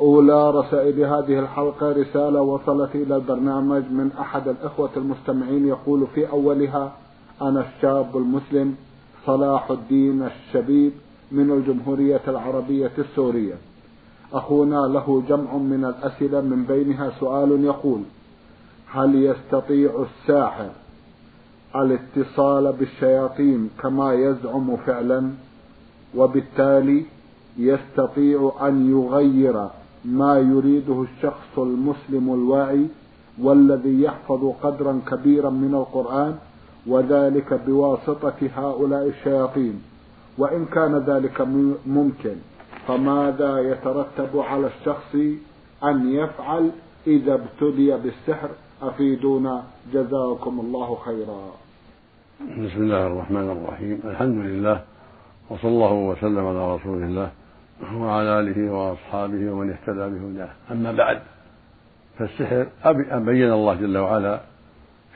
أولى رسائل هذه الحلقة رسالة وصلت إلى البرنامج من أحد الإخوة المستمعين يقول في أولها أنا الشاب المسلم صلاح الدين الشبيب من الجمهورية العربية السورية. أخونا له جمع من الأسئلة من بينها سؤال يقول هل يستطيع الساحر الاتصال بالشياطين كما يزعم فعلا؟ وبالتالي يستطيع أن يغير ما يريده الشخص المسلم الواعي والذي يحفظ قدرا كبيرا من القرآن وذلك بواسطة هؤلاء الشياطين. وإن كان ذلك ممكن فماذا يترتب على الشخص أن يفعل إذا ابتلي بالسحر؟ أفيدونا. جزاكم الله خيرا. بسم الله الرحمن الرحيم. الحمد لله وصلى الله وسلم على رسول الله. وعلى آله وأصحابه ومن اهتدى بهداه. أما بعد فالسحر بين الله جل وعلا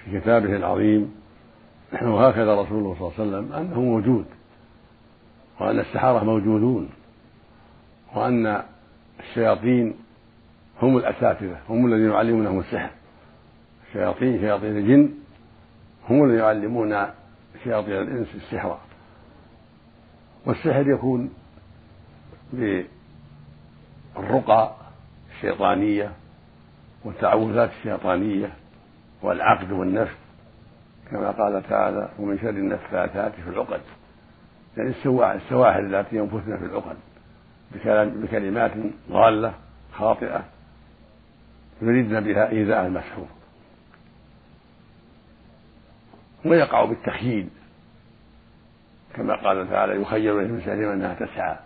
في كتابه العظيم وهكذا رسوله صلى الله عليه وسلم أنه موجود وأن السحرة موجودون وأن الشياطين هم الأساتذة هم الذين يعلمونهم السحر. الشياطين شياطين الجن هم الذين يعلمون شياطين الإنس السحر. والسحر يكون بالرقى الشيطانية والتعوذات الشيطانية والعقد والنفس كما قال تعالى ومن شر النفاثات في العقد يعني السواحل التي ينفثن في العقد بكلمات ضالة خاطئة يريدن بها إيذاء المسحور. ويقع بالتخييل كما قال تعالى يخيل إليه من سحرهم أنها تسعى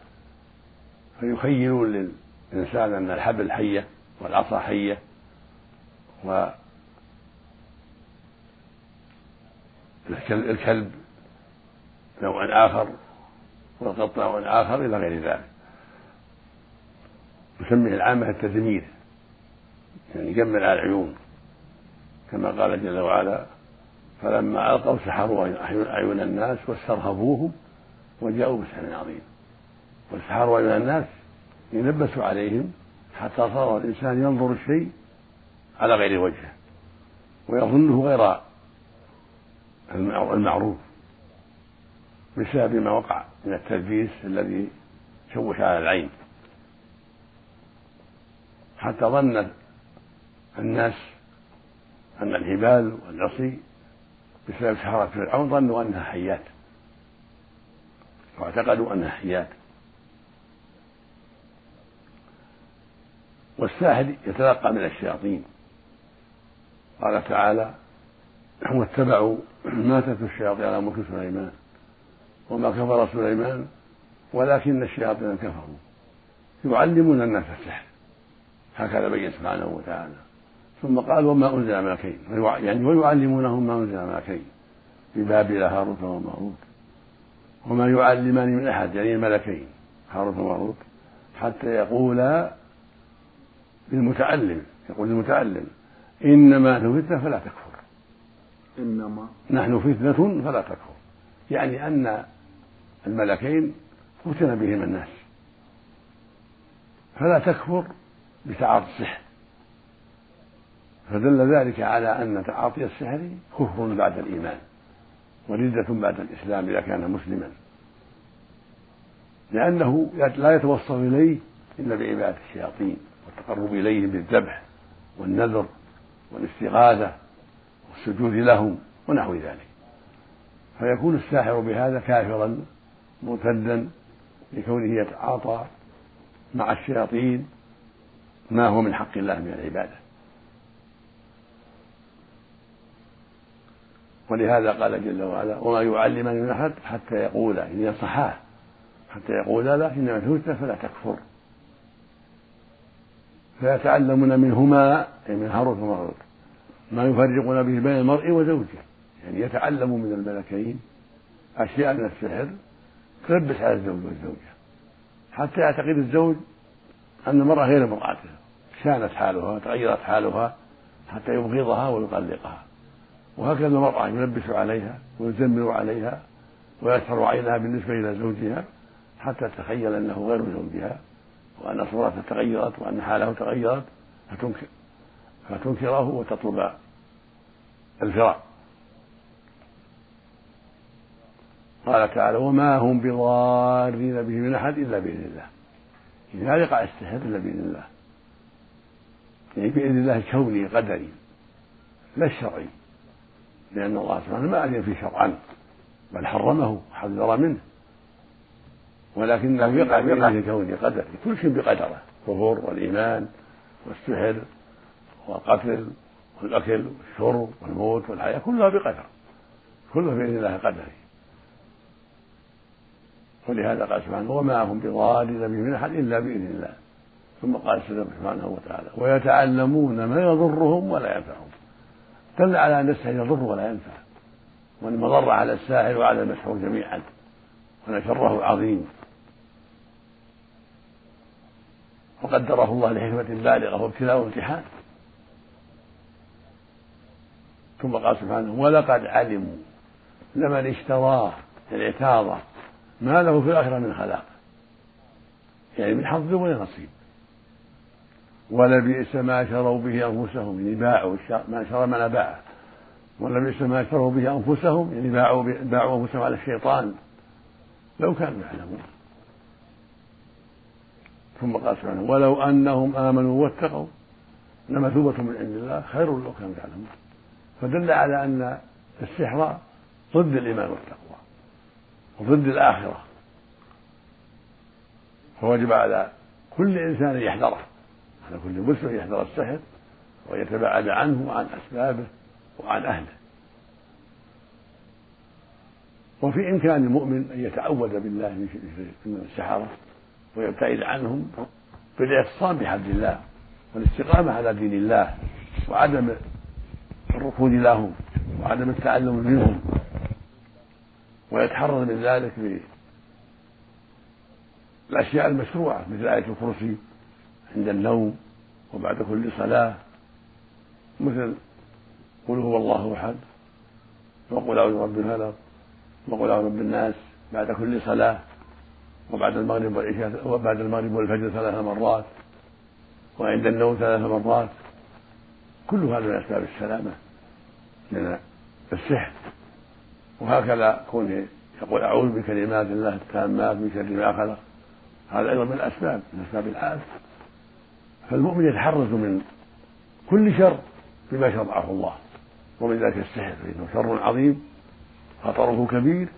فيخيلون للإنسان أن الحبل حية والعصا حية و الكلب نوع آخر والقط نوع آخر إلى غير ذلك. يسميه العامة التدمير يعني يجمل على العيون كما قال جل وعلا فلما ألقوا سحروا أعين الناس واسترهبوهم وجاءوا بسحر عظيم. والسحروا أعين الناس يلبسوا عليهم حتى صار الإنسان ينظر الشيء على غير وجهه ويظنه غير المعروف بسبب ما وقع من التلبيس الذي شوش على العين. حتى ظن الناس أن الهبال والعصي بسبب سحرة فرعون ظنوا أنها حيات واعتقدوا أنها حيات. والساحر يتلقى من الشياطين. قال تعالى واتبعوا ما تتلو الشياطين على ملك سليمان وما كفر سليمان ولكن الشياطين كفروا. يعلمون الناس السحر. هكذا بين سبحانه وتعالى. ثم قال وما أنزل ملكين. يعني ويعلمونهم ما أنزل ملكين. ببابل هاروت وماروت وما يعلمان من أحد يعني الملكين هاروت وماروت حتى يقولا للمتعلم. يقول للمتعلم إنما نحن فتنة فلا تكفر. إنما. نحن فتنة فلا تكفر. يعني أن الملكين فتن بهم الناس. فلا تكفر بتعاطي السحر فدل ذلك على أن تعاطي السحر كفر بعد الإيمان وردة بعد الإسلام إذا كان مسلما. لأنه لا يتوصل إليه إلا بعبادة الشياطين. والتقرب إليهم بالذبح والنذر والاستغاثة والسجود لهم ونحو ذلك. فيكون الساحر بهذا كافرا مرتدا لكونه يتعاطى مع الشياطين ما هو من حق الله من العبادة. ولهذا قال جل وعلا وما يعلمان من أحد حتى يقولا ان ينصحاه حتى يقولا لا إنما الهدى فلا تكفر. فيتعلمون منهما أي من هاروت وماروت ما يفرقون به بين المرء وزوجه. يعني يتعلموا من الملكين أشياء من السحر تلبس على الزوج والزوجة. حتى يعتقد الزوج أن المرأة غير امرأته شانت حالها تغيرت حالها حتى يبغضها ويطلقها وهكذا المرأة يلبس عليها ويزمر عليها ويسهر عينها بالنسبة إلى زوجها حتى تتخيل أنه غير زوجها. وأن صورته تغيرت وأن حاله تغيرت فتنكر. فتنكره وتطلب الفراق. قال تعالى وما هم بضارين به من أحد إلا بإذن الله. لا يقع السحر إلا بإذن الله. يعني بإذن الله الكوني قدري لا الشرعي لأن الله سبحانه ما أذن فيه شرعا بل حرمه وحذر منه. ولكنه يقع بإذنه الكوني قدري كل شيء بقدره الكفر والإيمان والسحر والقتل والأكل والشرب والموت والحياة كلها بقدر كلها بإذن الله قدري ولهذا قال سبحانه وما هم بضارين به من أحد إلا بإذن الله. ثم قال سبحانه وتعالى ويتعلمون ما يضرهم ولا ينفعهم. دل على أن السحر يضر ولا ينفع وأن المضر على الساحر وعلى المسحور جميعا وأن شره عظيم. وقدره الله لحكمة بالغة وابتلاء وامتحان. ثم قال سبحانه ولقد علموا لمن اشتراه يعني اعتاضه ما له في الآخرة من خلاق. يعني من حظ ولا نصيب. ولبئس ما شروا به أنفسهم يعني باعوا ما شرى من باعه ولبئس ما شروا به أنفسهم يعني باعوا باعوا أنفسهم على الشيطان. لو كانوا يعلمون. ثم قال سبحانه ولو أنهم آمنوا واتقوا لمثوبة من عند الله خير لو كانوا يعلمون. فدل على أن السحر ضد الإيمان والتقوى وضد الآخرة. فوجب على كل إنسان يحذره على كل مسلم يحذر السحر ويتباعد عنه وعن أسبابه وعن أهله. وفي إمكان المؤمن أن يتعوذ بالله من السحرة ويبتعد عنهم بالإعتصام بحبل الله والاستقامة على دين الله وعدم الركود لهم وعدم التعلم منهم ويتحرر من ذلك بالأشياء المشروعة مثل آية الكرسي عند النوم وبعد كل صلاة مثل قل هو الله أحد وقل أعوذ برب الفلق وقل أعوذ برب الناس بعد كل صلاة وبعد المغرب والعشاء وبعد المغرب والفجر ثلاث مرات وعند النوم ثلاث مرات. كل هذا من أسباب السلامة من السحر وهكذا كونه يقول أعوذ بكلمات الله التامات من شر ما خلق. هذا أيضا من الأسباب من أسباب العافية فالمؤمن يتحرز من كل شر بما شرعه الله. ومن ذلك السحر فإنه شر عظيم خطره كبير.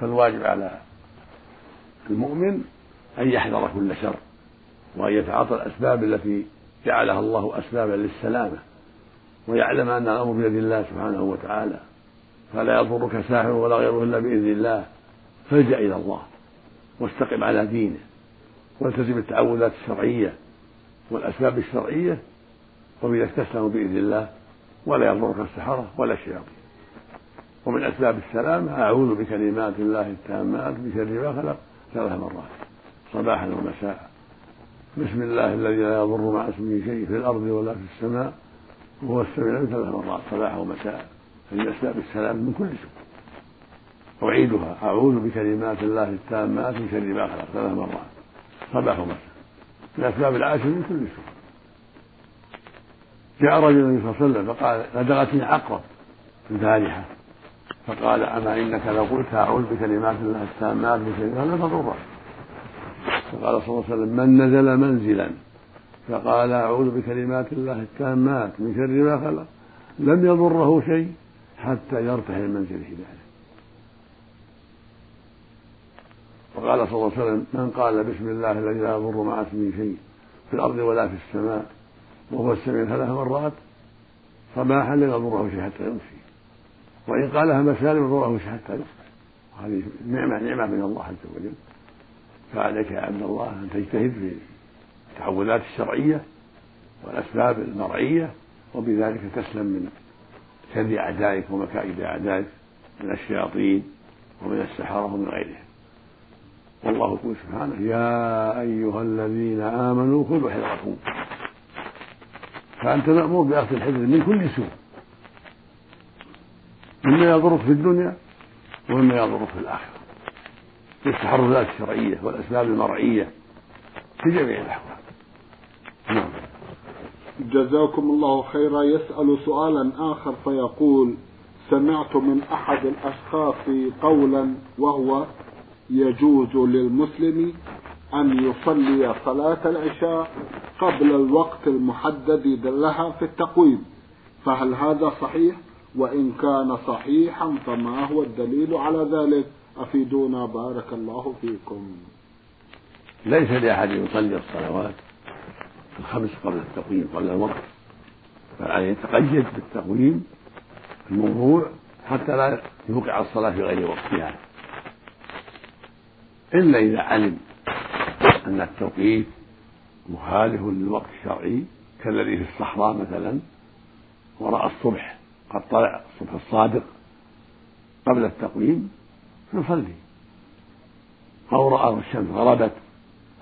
فالواجب على المؤمن أن يحذر كل شر وأن يتعاطى الأسباب التي جعلها الله أسبابا للسلامة ويعلم أن الأمر بيد الله سبحانه وتعالى فلا يضرك ساحر ولا غيره إلا بإذن الله فالجأ إلى الله واستقم على دينه والتزم التعوذات الشرعية والأسباب الشرعية وبذلك تسلم بإذن الله ولا يضرك السحرة ولا الشياطين. ومن أسباب السلامة أعوذ بكلمات الله التامات من شر ما خلق ثلاث مرات صباحا ومساء. بسم الله الذي لا يضر مع اسمه شيء في الأرض ولا في السماء وهو السميع ثلاث مرات صباحا ومساء. من أسباب السلام من كل سوء أعيدها. أعوذ بكلمات الله التامات من شر ما خلق ثلاث مرات صباح ومساء. من أسباب العاشر من كل سوء جاء رجل النبي صلى الله عليه وسلم فقال لدغتني عقرب البارحة فقال أما إنك لو قلت أعوذ بكلمات الله التامات من شر ما تضرك فقال صلى الله عليه وسلم من نزل منزلا؟ فقال أعوذ بكلمات الله التامات من شر ما خلق. لم يضره شيء حتى يرتحل من منزله ذلك وقال صلى الله عليه وسلم من قال بسم الله الذي لا يضر مع اسمه شيء في الأرض ولا في السماء وهو السميع ثلاث مرات صباحا لم يضره شيء حتى يمسي وإن قالها مساء لم يضره شيء حتى يصبح وهذه نعمه نعمة من الله عز وجل. فعليك يا عبد الله أن تجتهد في التحولات الشرعية والأسباب المرعية وبذلك تسلم من شر أعدائك ومكائد أعدائك من الشياطين ومن السحرة ومن غيرهم. والله يقول سبحانه يا أيها الذين آمنوا خذوا حذركم فأنت مأمور بأخذ الحذر من كل سوء. مما يضرك في الدنيا ومما يضرك في الآخرة. بالتحرزات الشرعية والأسباب المرعية في جميع الأحوال. نعم. جزاكم الله خيرا. يسأل سؤالا آخر فيقول سمعت من أحد الأشخاص قولا وهو يجوز للمسلم أن يصلي صلاة العشاء قبل الوقت المحدد لها في التقويم فهل هذا صحيح؟ وإن كان صحيحا فما هو الدليل على ذلك؟ أفيدونا بارك الله فيكم. ليس لأحد يصلي الصلوات الخمس قبل التقويم قبل الوقت. بل عليه يتقيد بالتقويم الموضوع حتى لا يوقع الصلاة في غير وقتها. إلا إذا علم أن التوقيت مخالف للوقت الشرعي كالذي في الصحراء مثلا ورأى الصبح. قد طلع الصبح الصادق قبل التقويم فيصلي أو رأى الشمس غربت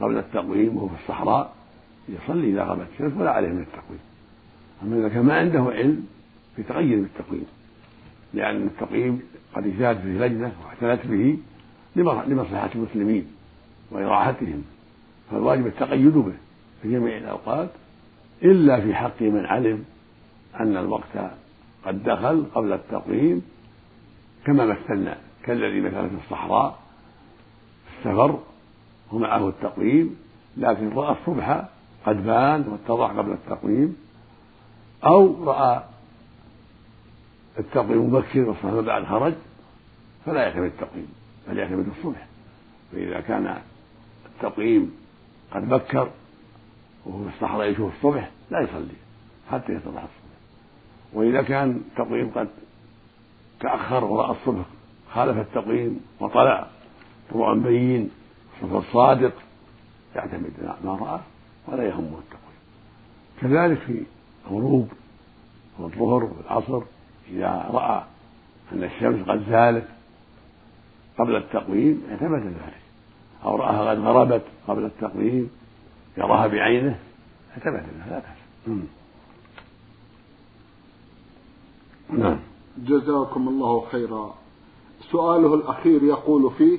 قبل التقويم وهو في الصحراء يصلي إذا غربت الشمس ولا عليه من التقويم. أما إذا كان ما عنده علم يتغير بالتقويم لأن التقويم قد اجتهد فيه لجنة واعتنت به لمصلحة المسلمين وإراحتهم. فالواجب التقيد به في جميع الأوقات إلا في حق من علم أن الوقت قد دخل قبل التقويم كما مثلنا كالذي مثلا في الصحراء السفر ومعه التقويم لكن رأى الصبح قد بان واتضح قبل التقويم أو رأى التقويم مبكر والصلاة بعد خرج فلا يعتمد التقويم بل يعتمد الصبح. فإذا كان التقويم قد بكر وهو في الصحراء يشوف الصبح لا يصلي حتى يتضح الصبح وإذا كان التقويم قد تأخر ورأى الصبح خالف التقويم وطلع طلوعا بين الصبح الصادق يعتمد ما رأى ولا يهمه التقويم. كذلك في الغروب والظهر والعصر إذا رأى أن الشمس قد زالت قبل التقويم اعتمد ذلك. أو رآها قد غربت قبل التقويم يراها بعينه اعتمد ذلك. لا بأس نعم. جزاكم الله خيرا. سؤاله الأخير يقول فيه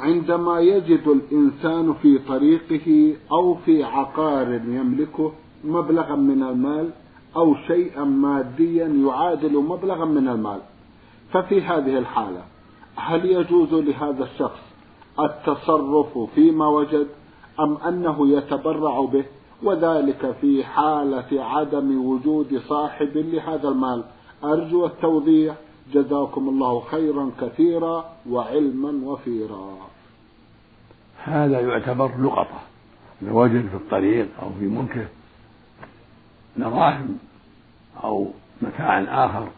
عندما يجد الإنسان في طريقه أو في عقار يملكه مبلغا من المال أو شيئا ماديا يعادل مبلغا من المال ففي هذه الحالة هل يجوز لهذا الشخص التصرف فيما وجد أم أنه يتبرع به وذلك في حالة عدم وجود صاحب لهذا المال؟ أرجو التوضيح. جزاكم الله خيرا كثيرا وعلما وفيرا. هذا يعتبر لقطة وجد في الطريق أو في ملكه دراهم أو متاع آخر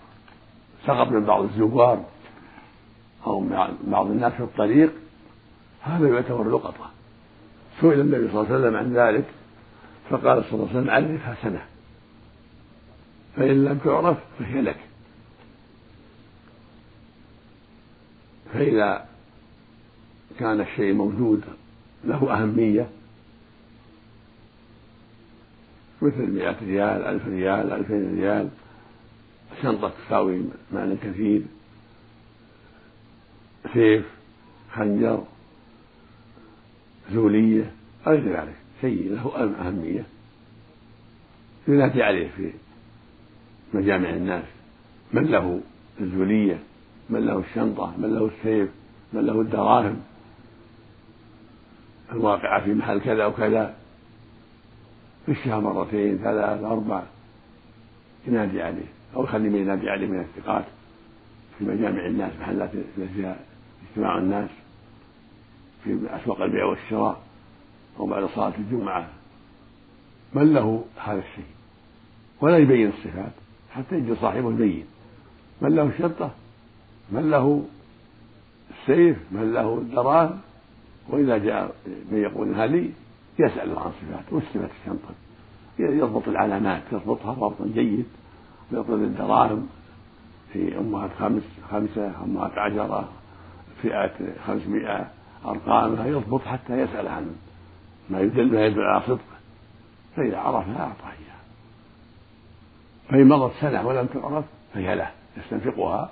سقط من بعض الزوار أو بعض الناس في الطريق هذا يعتبر لقطة سئل النبي صلى الله عليه وسلم عن ذلك فقال صلى الله عليه وسلم عرفها سنة فإن لم تعرف فهي لك. فإذا كان الشيء موجود له أهمية مثل مئة ريال ألف ريال ألفين ريال شنطة تساوي مال كثير سيف خنجر زولية غير ذلك شيء له أهمية. ينادي عليه في مجامع الناس. من له الزولية؟ من له الشنطة؟ من له السيف؟ من له الدراهم؟ الواقعة في محل كذا وكذا. في الشهر مرتين ثلاث أربع. ينادي عليه. أو يخلي من ينادي عليه من الثقات. في مجامع الناس محلات فيها اجتماع الناس. في أسواق البيع والشراء. أو بعد صلاة الجمعة. من له هذا الشيء؟ ولا يبين الصفات. حتى يجي صاحبه يبين من له الشنطة من له السيف من له الدراهم وإذا جاء من يقول انها لي يسأل عن صفاته صفة الشنطة يضبط العلامات يضبطها ضبطا جيد يضبط الدراهم في أمهات خمس خمسة أمهات عشرة فئة خمسمائة أرقامها يضبط حتى يسأل عن ما يدل ما يدل على صدقه. فإذا عرفها أعطاه إياها فإن مضت سنة ولم تعرف فهي له يستنفقها.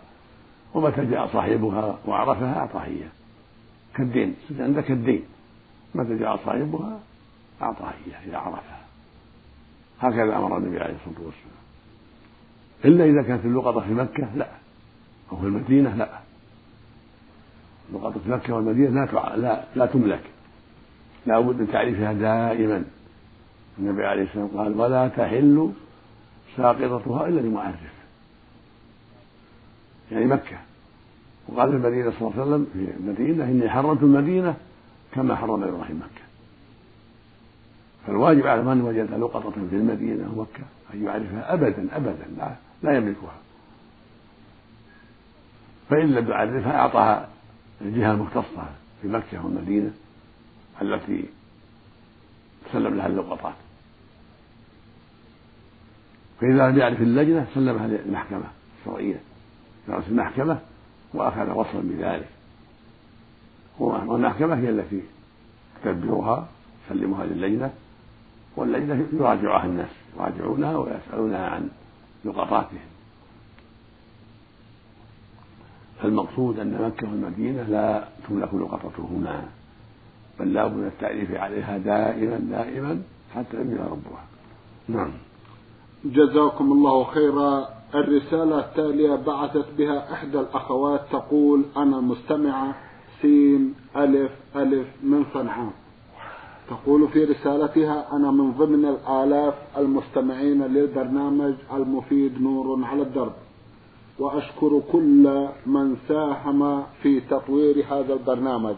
ومتى جاء صاحبها وعرفها أعطاه إياه كالدين عندك الدين. متى جاء صاحبها أعطاه إياه إذا عرفها. هكذا أمر النبي عليه الصلاة والسلام. إلا إذا كانت اللقطة في مكة لا. أو في المدينة لا. لقطة مكة والمدينة لا لا, لا تملك. لا بد من تعريفها دائما. النبي عليه الصلاة والسلام قال ولا تحل ساقطتها إلا لمعرف يعني مكة. وقال في المدينة صلى الله عليه وسلم في المدينة إني حرمت المدينة كما حرم إبراهيم مكة. فالواجب على من وجد لقطة في المدينة ومكة أن يعرفها أبدا أبدا لا, لا يملكها. فإن لم يعرفها أعطاها الجهة المختصة في مكة والمدينة التي سلم لها اللقطات. فإذا لم يعرف اللجنة سلمها للمحكمة الشرعية. رأس المحكمة وأخذ وصلا بذلك. والمحكمة هي التي تدبرها تسلمها للجنة واللجنة يراجعها الناس يراجعونها ويسألونها عن لقطاتهم فالمقصود أن مكة والمدينة لا تملك لقطتهما بل لا بد التعريف عليها دائما دائما حتى يملك ربها. نعم. جزاكم الله خيرا. الرسالة التالية بعثت بها إحدى الأخوات تقول أنا مستمعة سين ألف ألف من صنعاء. تقول في رسالتها أنا من ضمن الآلاف المستمعين للبرنامج المفيد نور على الدرب. وأشكر كل من ساهم في تطوير هذا البرنامج.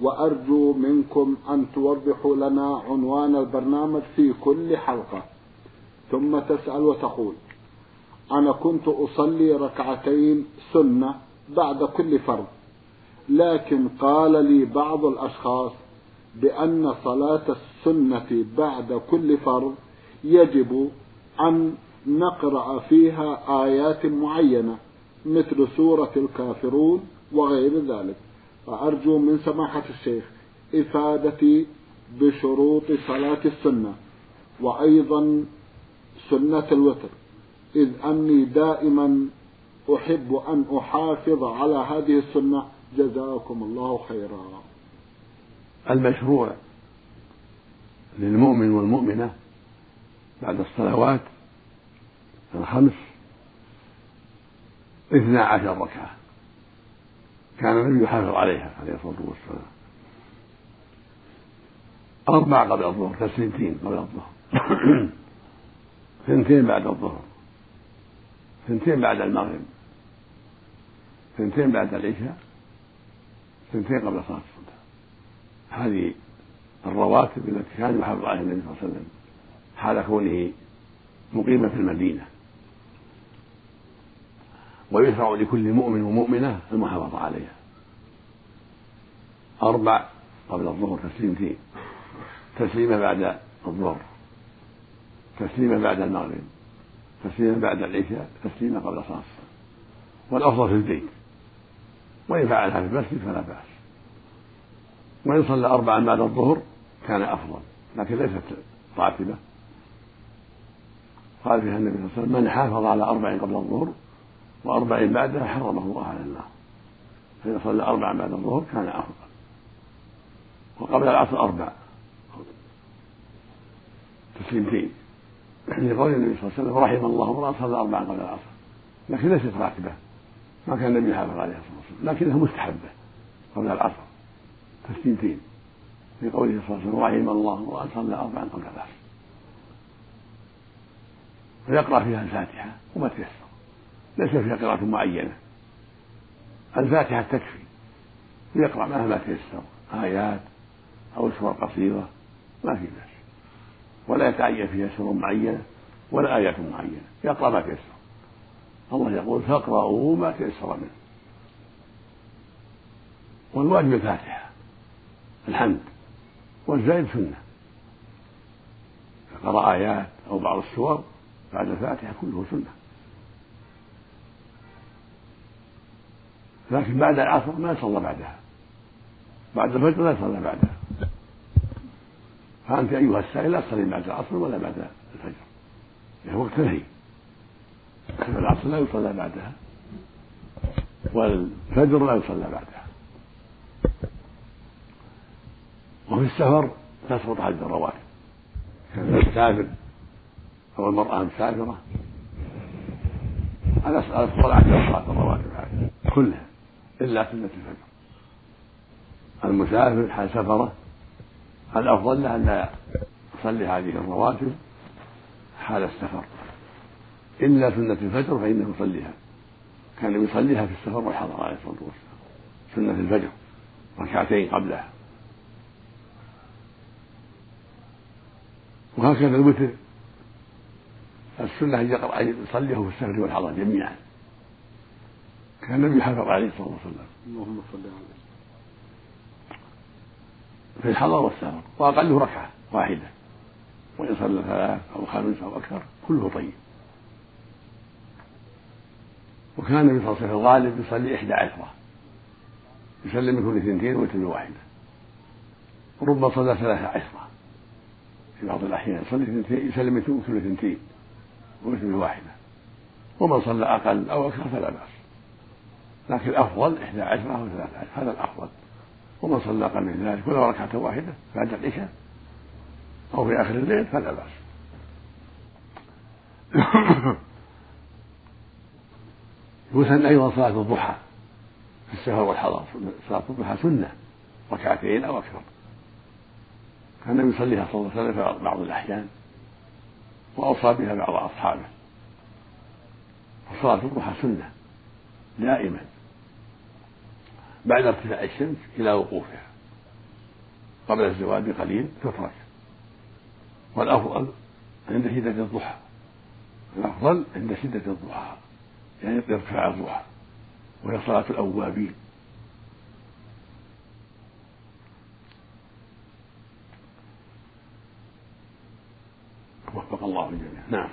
وأرجو منكم أن توضحوا لنا عنوان البرنامج في كل حلقة. ثم تسأل وتقول. أنا كنت أصلي ركعتين سنة بعد كل فرض. لكن قال لي بعض الأشخاص بأن صلاة السنة بعد كل فرض يجب أن نقرأ فيها آيات معينة مثل سورة الكافرون وغير ذلك. فأرجو من سماحة الشيخ إفادتي بشروط صلاة السنة. وأيضا سنة الوتر. إذ أني دائما أحب أن أحافظ على هذه السنة. جزاكم الله خيرا. المشروع للمؤمن والمؤمنة بعد الصلوات الخمس اثنا عشر ركعة كان النبي يحافظ عليها عليه الصلاة والسلام. أربع قبل الظهر تسليمتين قبل الظهر. ثنتين بعد الظهر. ثنتين بعد المغرب. ثنتين بعد العشاء. ثنتين قبل صلاة الصبح. هذه الرواتب التي كان يحافظ عليها النبي صلى الله عليه وسلم حال كونه مقيما في المدينة. ويشرع لكل مؤمن ومؤمنة المحافظة عليها. أربع قبل الظهر تسليمتين تسليمة بعد الظهر. تسليمة بعد المغرب تسليمة بعد العشاء تسليمة قبل صلاة الصبح والأفضل في البيت. وإن فعلها في المسجد فلا بأس. وإن صلى أربعا بعد الظهر كان أفضل لكن ليست راتبة. قال فيها النبي صلى الله عليه وسلم من حافظ على أربع قبل الظهر وأربع بعدها حرمه الله على النار. فإذا صلى أربعا بعد الظهر كان أفضل. وقبل العصر أربع. تسليمتين. لقول النبي صلى الله عليه وسلم رحم الله امرأ صلى أربعا قبل العصر لكن ليست راتبة. ما كان النبي يحافظ عليها صلى الله عليه وسلم لكنها مستحبة قبل العصر. تسليمتين. في قوله صلى الله عليه وسلم رحم الله امرأ صلى أربعا قبل العصر ويقرأ فيها الفاتحة وما تيسر. ليس فيها قراءة معينة. الفاتحة تكفي ويقرأ معها ما تيسر. آيات أو سور قصيرة. ما في بأس. ولا يتعين فيها سور معينة ولا آيات معينة. يقرأ ما تيسر الله يقول فاقرأوا ما تيسر منه. والواجب الفاتحة الحمد والزائد سنة. فقرأ آيات أو بعض السور بعد الفاتحة كله سنة. لكن بعد العصر ما يصلى بعدها. بعد الفجر لا يصلى بعدها. فأنت أيها السائل لا تصلي بعد العصر ولا بعد الفجر. يعني وقت نهي العصر لا يصلى بعدها. والفجر لا يصلى بعدها. وفي السفر تسقط حج الرواتب. المسافر أو المرأة مسافرة. على أفضل عشر الرواتب كلها. إلا سنة الفجر. المسافر حال سفره الأفضل له أن لا يصلي هذه الرواتب حال السفر. إلا سنة الفجر فإنه يصليها. كان يصليها في السفر والحضر عليه الصلاة والسلام. سنة الفجر ركعتين قبلها. وهكذا الوتر. السنة أن يصليه في السفر والحضر جميعا. كان النبي حفظ عليه الصلاة والسلام. اللهم صل عليه في الحضر والسفر وأقله ركعة واحدة وإن صلى ثلاث أو خمس أو أكثر كله طيب. وكان النبي صلى الله عليه وسلم الغالب يصلي إحدى عشرة يسلم من كل اثنتين ويتم واحدة. ربما صلى ثلاثة عشرة في بعض الأحيان يصلي اثنتين يسلم من كل اثنتين ويتم واحدة. ومن صلى أقل أو أكثر فلا بأس. لكن الأفضل إحدى عشرة أو ثلاثة عشرة هذا الأفضل. ومن صلى من ذلك ولو ركعة واحدة بعد العشاء أو في آخر الليل فلا بأس. يسن أيضا صلاة الضحى في السفر والحضر. صلاة الضحى سنة ركعتين أو أكثر. كان يصليها صلى الله عليه وسلم في بعض الأحيان وأوصى بها بعض أصحابه. فصلاة الضحى سنة دائما. بعد ارتفاع الشمس إلى وقوفها. قبل الزوال بقليل تترك والأفضل عند شدة الضحى. الأفضل عند شدة الضحى. يعني ارتفاع الضحى. وهي صلاة الأوابين. وفق الله الجميع. نعم.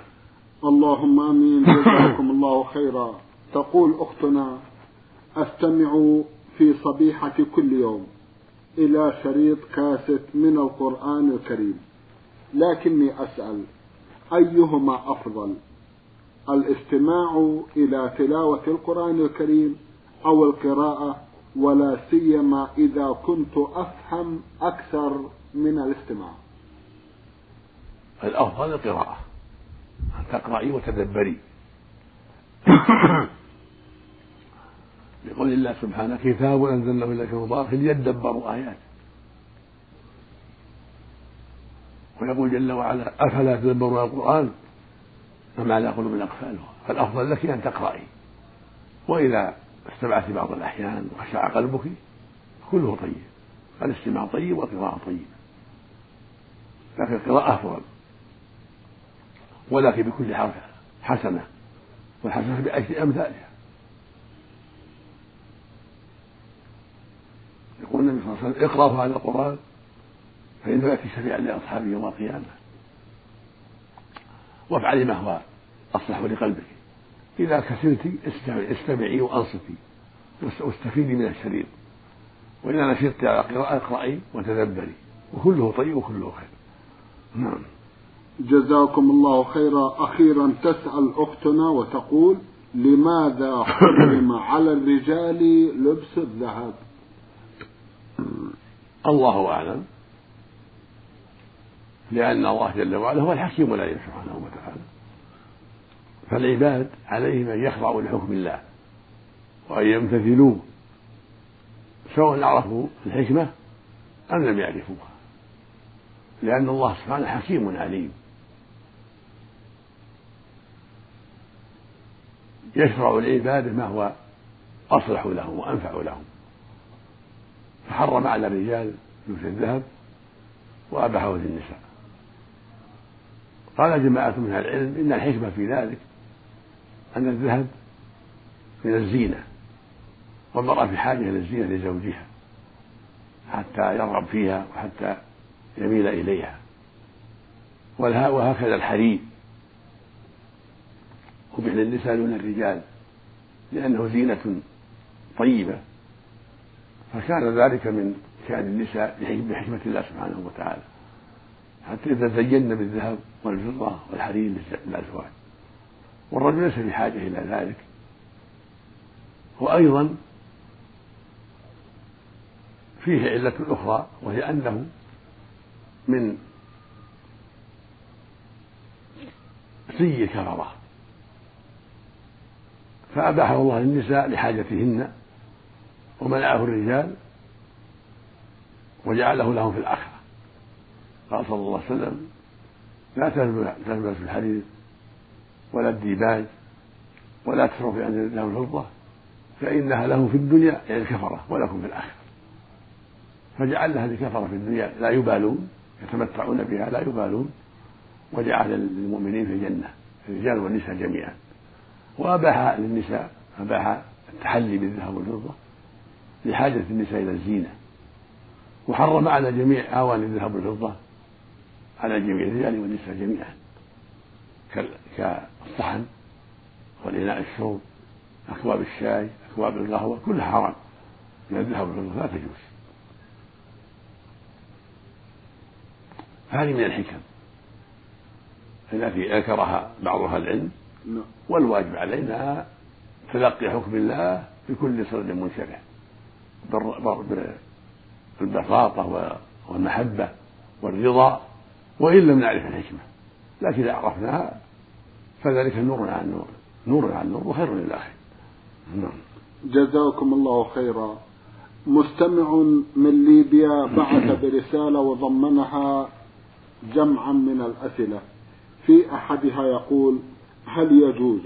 اللهم آمين. جزاكم الله خيرا. تقول أختنا أستمع في صبيحة كل يوم إلى شريط كاسيت من القرآن الكريم. لكني أسأل أيهما أفضل؟ الاستماع إلى تلاوة القرآن الكريم أو القراءة ولا سيما إذا كنت أفهم أكثر من الاستماع؟ الأفضل القراءة أن تقرأي وتدبري. لقول الله سبحانه كتاب أنزلناه إليك مبارك ليدبروا آياته. ويقول جل وعلا أفلا تدبرون القرآن؟ أم على قلوب اقفالها فالأفضل لك أن تقرأي. وإذا استمعت بعض الأحيان وخشع قلبك كله طيب. الاستماع طيب والقراءة طيبة. لكن القراءة أفضل. ولكن بكل حرف حسنة. والحسنة بعشر أمثالها. يقول النبي صلى الله عليه وسلم اقرأوا هذا القرآن فإنه يأتي شفيعا لأصحابه يوم القيامة. وافعلي ما هو أصلح لقلبك. إذا كسلت استمعي وأنصتي. واستفيدي من الشريط. وإذا نشطت على قراءة اقرأي وتدبري. وكله طيب وكله خير. نعم. جزاكم الله خيرا. أخيرا تسأل أختنا وتقول لماذا حرم على الرجال لبس الذهب؟ الله أعلم لأن الله جل وعلا هو الحكيم العليم سبحانه وتعالى. فالعباد عليهم أن يخضعوا لحكم الله وأن يمتثلوه سواء عرفوا الحكمة أم لم يعرفوها. لأن الله سبحانه حكيم عليم. يشرع العباد ما هو أصلح لهم وأنفع لهم. فحرم على الرجال لبس الذهب وأباحه للنساء. قال جماعة من أهل العلم إن الحكمة في ذلك أن الذهب من الزينة والمرأة في حاجة إلى الزينة لزوجها حتى يرغب فيها وحتى يميل إليها. وهكذا الحرير. قبح للنساء دون الرجال لأنه زينة طيبة. فكان ذلك من شأن النساء بحكمة الله سبحانه وتعالى. حتى يتزين بالذهب والفضة والحرير للأزواج والرجل ليس بحاجة إلى ذلك. وأيضا فيه علة أخرى وهي أنه من سي الكفرة فأباحه الله للنساء لحاجتهن ومنعه الرجال وجعله لهم في الآخرة. قال صلى الله عليه وسلم لا تلبس الحديث ولا الديباج ولا تصرف عن لهم الفضة فإنها لهم في الدنيا يعني الكفرة ولكم في الآخرة. فجعل لها الكفرة في الدنيا لا يبالون يتمتعون بها لا يبالون وجعل للمؤمنين في الجنة الرجال والنساء جميعا. وأباح للنساء أباح التحلي بالذهب والفضة لحاجة النساء إلى الزينة. وحرم على جميع أواني الذهب والفضة على جميع الرجال والنساء جميعا. كالصحن والإناء الشرب أكواب الشاي أكواب القهوة كلها حرام. من الذهب والفضة لا تجوز. هذه من الحكم. التي ذكرها بعض أهل العلم. نعم. والواجب علينا تلقي حكم الله بكل صدر منشرح بالبساطة والمحبة والرضا وإن لم نعرف الحكمة. لكن إذا عرفناها فذلك نور عن نور. نور عن نور وخير للآخر نعم. جزاكم الله خيرا. مستمع من ليبيا بعث برسالة وضمنها جمعا من الأسئلة. في أحدها يقول هل يجوز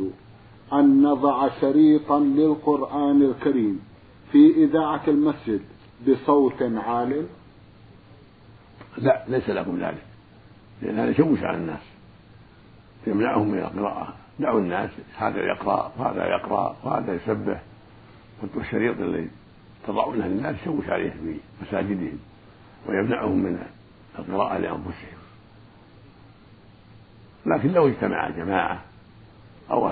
أن نضع شريطا للقرآن الكريم؟ في إذاعة المسجد بصوت عال. لا ليس لكم ذلك. لأن هذا يشوش على الناس. يمنعهم من القراءة. دعوا الناس هذا يقرأ وهذا يقرأ وهذا يسبح. والشريط الذي تضعونه للناس يشوش عليهم في مساجدهم. ويمنعهم من القراءة لأنفسهم. لكن لو اجتمع جماعة أو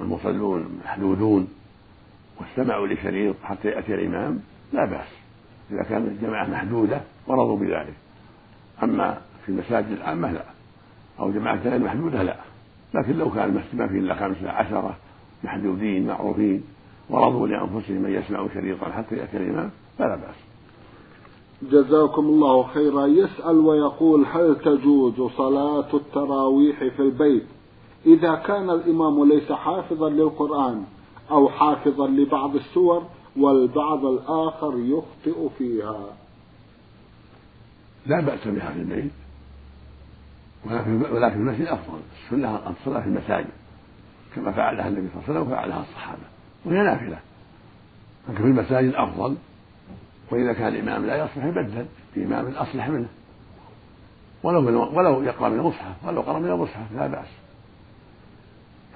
المصلون محدودون واستمعوا لشريط حتى يأتي الإمام لا بأس. إذا كانت الجماعة محدودة ورضوا بذلك. أما في المساجد العامة لا. أو جماعة غير محدودة لا. لكن لو كان المسجد ما فيه إلا خمسة عشرة محدودين معروفين ورضوا لأنفسهم أن يسمعوا شريطا حتى يأتي الإمام فلا بأس. جزاكم الله خيرا. يسأل ويقول هل تجوز صلاة التراويح في البيت؟ إذا كان الإمام ليس حافظا للقرآن أو حافظا لبعض السور والبعض الآخر يخطئ فيها. لا بأس بها في البيت. ولكن المسجد أفضل. السنة الصلاة في المساجد. كما فعلها النبي صلى الله عليه وسلم وفعلها الصحابة. وهي نافلة. لكن في المساجد أفضل. وإذا كان الإمام لا يصلح يبدل. بإمام أصلح منه. ولو من ولو يقرأ من المصحف. ولو قرأ من المصحف. لا بأس.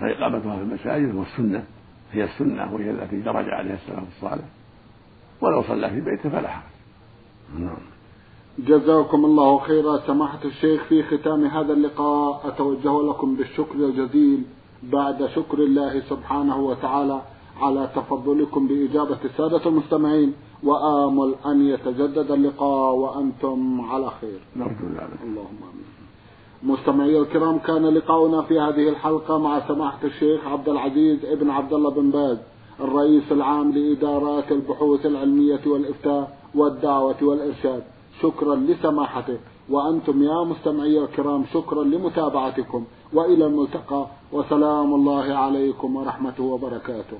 فإقامتها في المساجد هو السنة. هي السنة وهي التي درج عليها السلف الصالح. ولو صلى في بيته فلا حرج نعم. جزاكم الله خيرا سماحة الشيخ في ختام هذا اللقاء. أتوجه لكم بالشكر الجزيل بعد شكر الله سبحانه وتعالى على تفضلكم بإجابة السادة المستمعين. وآمل أن يتجدد اللقاء وأنتم على خير. نرجو ذلك اللهم آمين. مستمعي الكرام كان لقاؤنا في هذه الحلقة مع سماحة الشيخ عبد العزيز ابن عبد الله بن باز الرئيس العام لإدارات البحوث العلمية والإفتاء والدعوة والإرشاد. شكرا لسماحته وأنتم يا مستمعي الكرام شكرا لمتابعتكم. وإلى الملتقى وسلام الله عليكم ورحمته وبركاته.